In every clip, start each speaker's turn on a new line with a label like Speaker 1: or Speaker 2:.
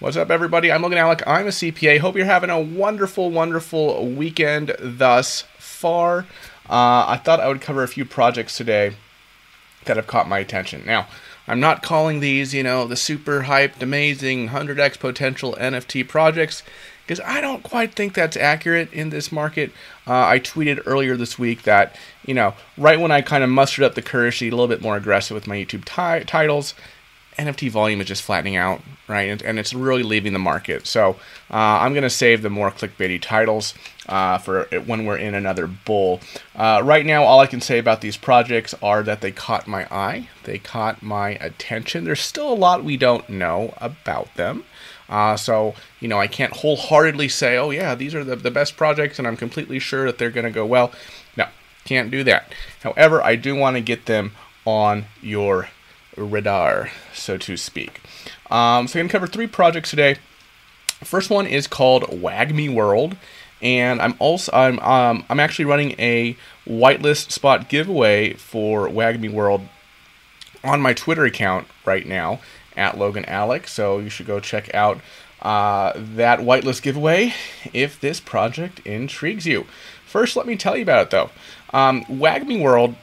Speaker 1: What's up, everybody? I'm Logan Allec. I'm a CPA. Hope you're having a wonderful, wonderful weekend thus far. Uh, I thought I would cover a few projects today that have caught my attention. Now, I'm not calling these, you know, the super hyped, amazing 100x potential NFT projects because I don't quite think that's accurate in this market. Uh, I tweeted earlier this week that, you know, right when I kind of mustered up the courage to be a little bit more aggressive with my YouTube t- titles, NFT volume is just flattening out, right? And, and it's really leaving the market. So uh, I'm going to save the more clickbaity titles uh, for when we're in another bull. Uh, right now, all I can say about these projects are that they caught my eye, they caught my attention. There's still a lot we don't know about them. Uh, so, you know, I can't wholeheartedly say, oh, yeah, these are the, the best projects and I'm completely sure that they're going to go well. No, can't do that. However, I do want to get them on your radar, so to speak. Um, so I'm going to cover three projects today. First one is called WAGMI World, and I'm also I'm um, I'm actually running a whitelist spot giveaway for WAGMI World on my Twitter account right now at Logan Allec. So you should go check out uh, that whitelist giveaway if this project intrigues you. First, let me tell you about it though. Um, WAGMI World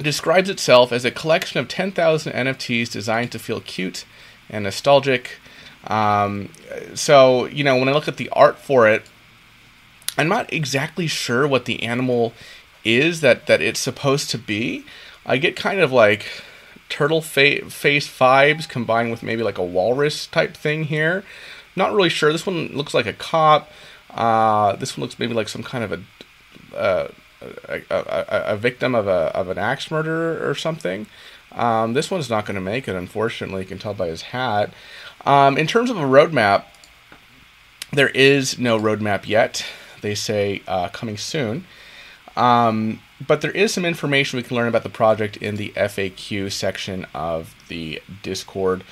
Speaker 1: describes itself as a collection of 10,000 NFTs designed to feel cute and nostalgic. Um, so, you know, when I look at the art for it, I'm not exactly sure what the animal is that, that it's supposed to be. I get kind of like turtle fa- face vibes combined with maybe like a walrus type thing here. Not really sure. This one looks like a cop. Uh, this one looks maybe like some kind of a. Uh, a, a, victim of a of an axe murder or something. Um, this one's not going to make it, unfortunately. You can tell by his hat. Um, in terms of a roadmap, there is no roadmap yet. They say uh, coming soon. Um, but there is some information we can learn about the project in the FAQ section of the Discord.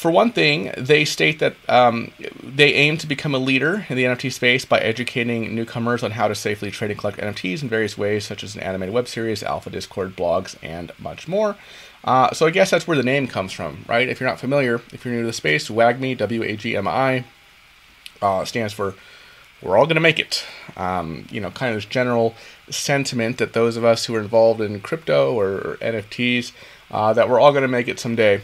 Speaker 1: For one thing, they state that um, they aim to become a leader in the NFT space by educating newcomers on how to safely trade and collect NFTs in various ways, such as an animated web series, alpha Discord, blogs, and much more. Uh, so I guess that's where the name comes from, right? If you're not familiar, if you're new to the space, WAGMI, W A G M I, uh, stands for we're all to make it. Um, you know, kind of this general sentiment that those of us who are involved in crypto or, or NFTs, uh, that we're all to make it someday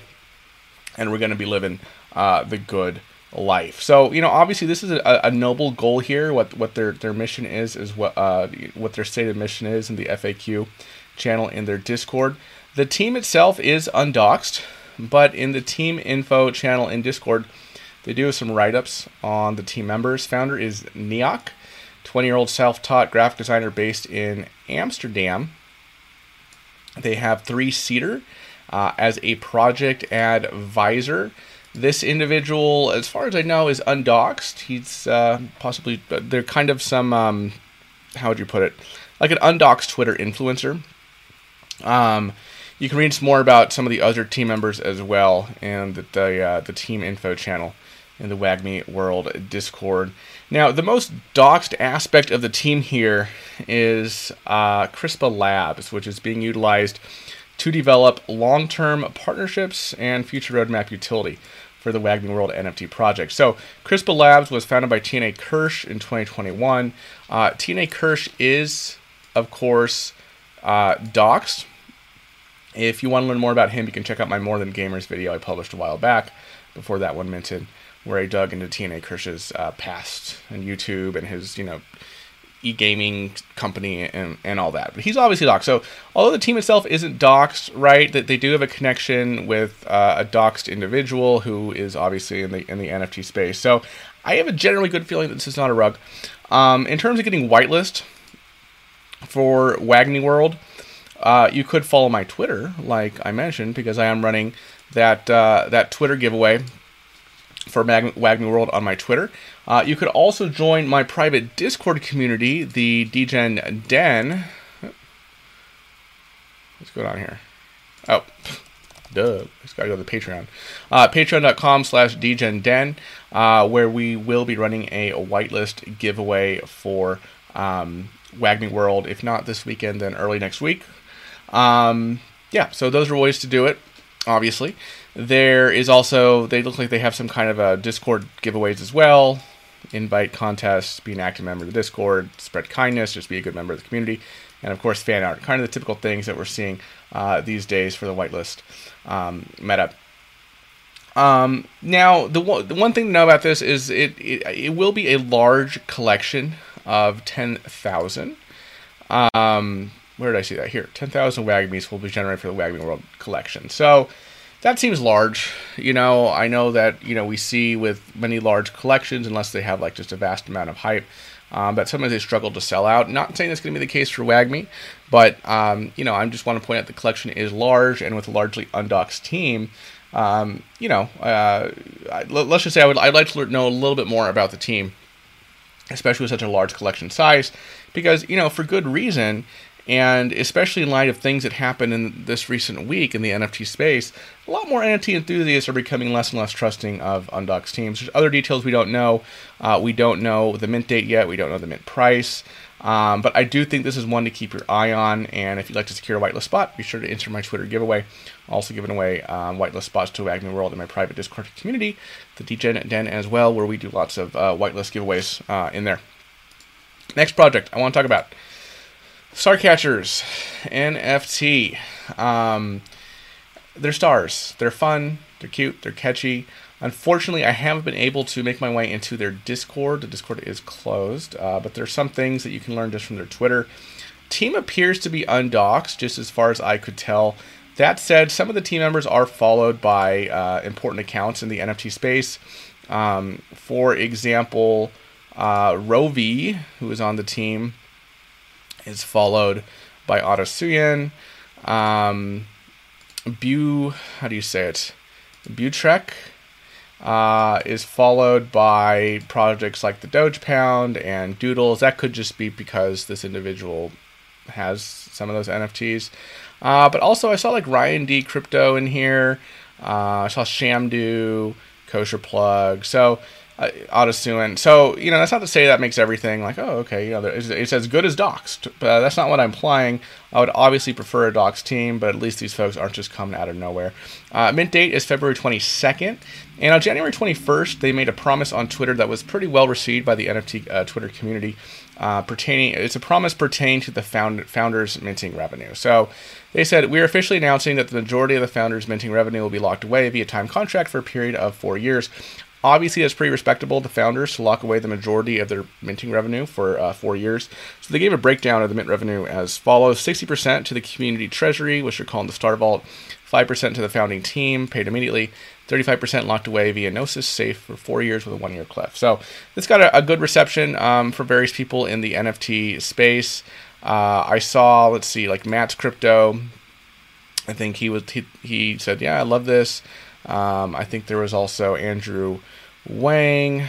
Speaker 1: and we're going to be living uh, the good life. So you know, obviously, this is a, a, noble goal here. What what their their mission is is what uh, what their stated mission is in the FAQ channel in their Discord. The team itself is undoxed, but in the team info channel in Discord, they do some write ups on the team members. Founder is Neok, 20 year old self taught graphic designer based in Amsterdam. They have three seater uh, as a project advisor. This individual, as far as I know, is undoxed. He's uh, possibly, they're kind of some, um, how would you put it? Like an undoxed Twitter influencer. Um, you can read some more about some of the other team members as well and the, uh, the team info channel in the WAGMI World Discord. Now, the most doxed aspect of the team here is uh, CRISPA Labs, which is being utilized to develop long term partnerships and future roadmap utility for the WAGMI World NFT project. So, CRISPA Labs was founded by TNA Kirsch in 2021. Uh, TNA Kirsch is, of course, uh. If you want to learn more about him, you can check out my More Than Gamers video I published a while back before that one minted, where I dug into TNA Kirsch's uh, past and YouTube and his, you know, e-gaming company and, and all that. But he's obviously doxed. So although the team itself isn't doxed, right, that they do have a connection with uh, a doxed individual who is obviously in the in the NFT space. So I have a generally good feeling that this is not a rug. Um, in terms of getting whitelist for WAGMI World, uh, you could follow my Twitter, like I mentioned, because I am running that uh, that Twitter giveaway for Mag- WAGMI World on my Twitter. Uh, you could also join my private Discord community, the Degen Den. What's going on here? Oh, duh. Just gotta go to the Patreon. Uh, Patreon.com slash Den, uh, where we will be running a, whitelist giveaway for um, WAGMI World. If not this weekend, then early next week. Um, yeah, so those are ways to do it, obviously. There is also they look like they have some kind of a Discord giveaways as well. Invite contests, be an active member of the Discord, spread kindness, just be a good member of the community, and of course fan art. Kind of the typical things that we're seeing uh, these days for the whitelist um, meta. Um, now, the one, the one thing to know about this is it, it, it will be a large collection of 10,000. Um, where did I see that? Here, 10,000 Wagmies will be generated for the WAGMI World collection. So that seems large. You know, I know that, you know, we see with many large collections, unless they have like just a vast amount of hype, um, but sometimes they struggle to sell out. Not saying that's going to be the case for WAGMI, but, um, you know, I just want to point out the collection is large and with a largely undoxed team um, you know, uh, let's just say I would I'd like to know a little bit more about the team, especially with such a large collection size, because you know for good reason, and especially in light of things that happened in this recent week in the NFT space, a lot more NFT enthusiasts are becoming less and less trusting of Undox teams. There's other details we don't know. Uh, we don't know the mint date yet. We don't know the mint price. Um, but I do think this is one to keep your eye on. And if you'd like to secure a whitelist spot, be sure to enter my Twitter giveaway. Also giving away um, whitelist spots to WAGMI World in my private Discord community, the Degen Den as well, where we do lots of uh, whitelist giveaways uh, in there. Next project I want to talk about Starcatchers NFT. Um, they're stars. They're fun. They're cute. They're catchy. Unfortunately, I haven't been able to make my way into their Discord. The Discord is closed, uh, but there's some things that you can learn just from their Twitter. Team appears to be undoxed, just as far as I could tell. That said, some of the team members are followed by uh, important accounts in the NFT space. Um, for example, uh, Rovi, who is on the team, is followed by Otto Suyen. Um, Bu, how do you say it? Butrek uh, is followed by projects like the Doge Pound and Doodles. That could just be because this individual has some of those NFTs. Uh, but also, I saw like Ryan D Crypto in here. Uh, I saw Shamdu, Kosher Plug. So uh, Autosuin. So you know that's not to say that makes everything like oh okay you know it's, it's as good as Doxed. But uh, that's not what I'm implying. I would obviously prefer a Doxed team, but at least these folks aren't just coming out of nowhere. Uh, mint date is February 22nd, and on January 21st they made a promise on Twitter that was pretty well received by the NFT uh, Twitter community. Uh, pertaining, it's a promise pertaining to the found, founders minting revenue. So they said we are officially announcing that the majority of the founders minting revenue will be locked away via time contract for a period of four years. Obviously, that's pretty respectable to founders to lock away the majority of their minting revenue for uh, four years. So they gave a breakdown of the mint revenue as follows 60% to the community treasury, which are calling the Star Vault, 5% to the founding team, paid immediately, 35% locked away via Gnosis Safe for four years with a one year cliff. So this got a, a good reception um, for various people in the NFT space. Uh, I saw, let's see, like Matt's Crypto. I think he was he, he said, "Yeah, I love this." Um, I think there was also Andrew Wang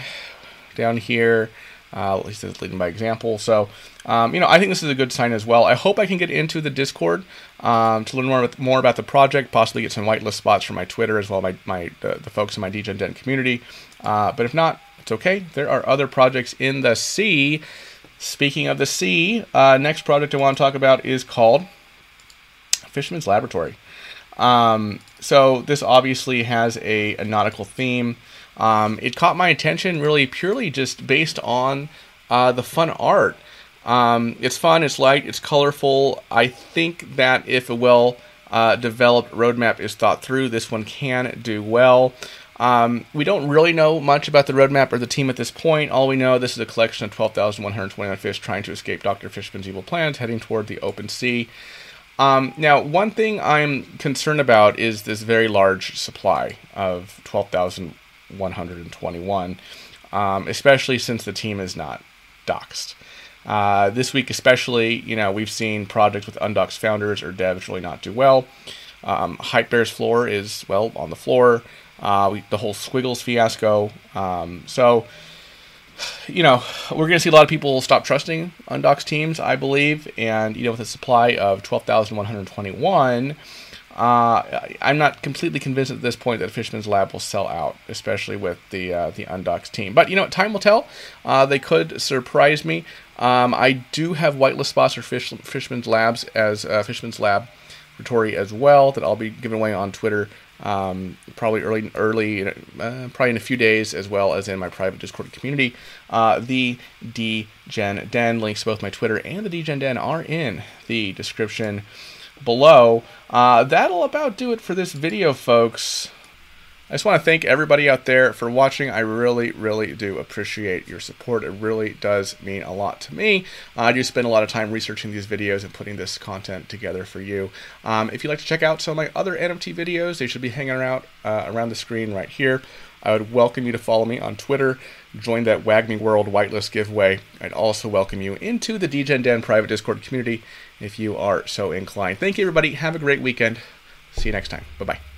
Speaker 1: down here. Uh, least it's leading by example. So, um, you know, I think this is a good sign as well. I hope I can get into the Discord um, to learn more, more about the project, possibly get some whitelist spots for my Twitter as well, my, my the, the folks in my Degen Den community. Uh, but if not, it's okay. There are other projects in the sea. Speaking of the sea, uh, next project I want to talk about is called Fishman's Laboratory. Um, so this obviously has a, a nautical theme. Um, it caught my attention really purely just based on uh, the fun art. Um, it's fun, it's light, it's colorful. I think that if a well uh, developed roadmap is thought through, this one can do well. Um, we don't really know much about the roadmap or the team at this point. All we know this is a collection of 12,121 fish trying to escape Dr. Fishman's evil plans, heading toward the open sea. Um, now, one thing I'm concerned about is this very large supply of 12,121, um, especially since the team is not doxed. Uh, this week, especially, you know, we've seen projects with undoxed founders or devs really not do well. Um, Hype Bear's floor is, well, on the floor. Uh, we, the whole Squiggles fiasco. Um, so, you know, we're going to see a lot of people stop trusting undoxed teams, I believe. And, you know, with a supply of 12,121, uh, I'm not completely convinced at this point that Fishman's Lab will sell out, especially with the uh, the undoxed team. But, you know, time will tell. Uh, they could surprise me. Um, I do have whitelist spots for Fish, Fishman's Labs as uh, Fishman's Lab As well that I'll be giving away on Twitter um, probably early, early, uh, probably in a few days, as well as in my private Discord community. Uh, the Degen Den links to both my Twitter and the Degen Den are in the description below. Uh, that'll about do it for this video, folks. I just want to thank everybody out there for watching. I really, really do appreciate your support. It really does mean a lot to me. Uh, I do spend a lot of time researching these videos and putting this content together for you. Um, if you'd like to check out some of my other NFT videos, they should be hanging around uh, around the screen right here. I would welcome you to follow me on Twitter, join that WAGMI World whitelist giveaway. I'd also welcome you into the Degen Den private Discord community if you are so inclined. Thank you, everybody. Have a great weekend. See you next time. Bye bye.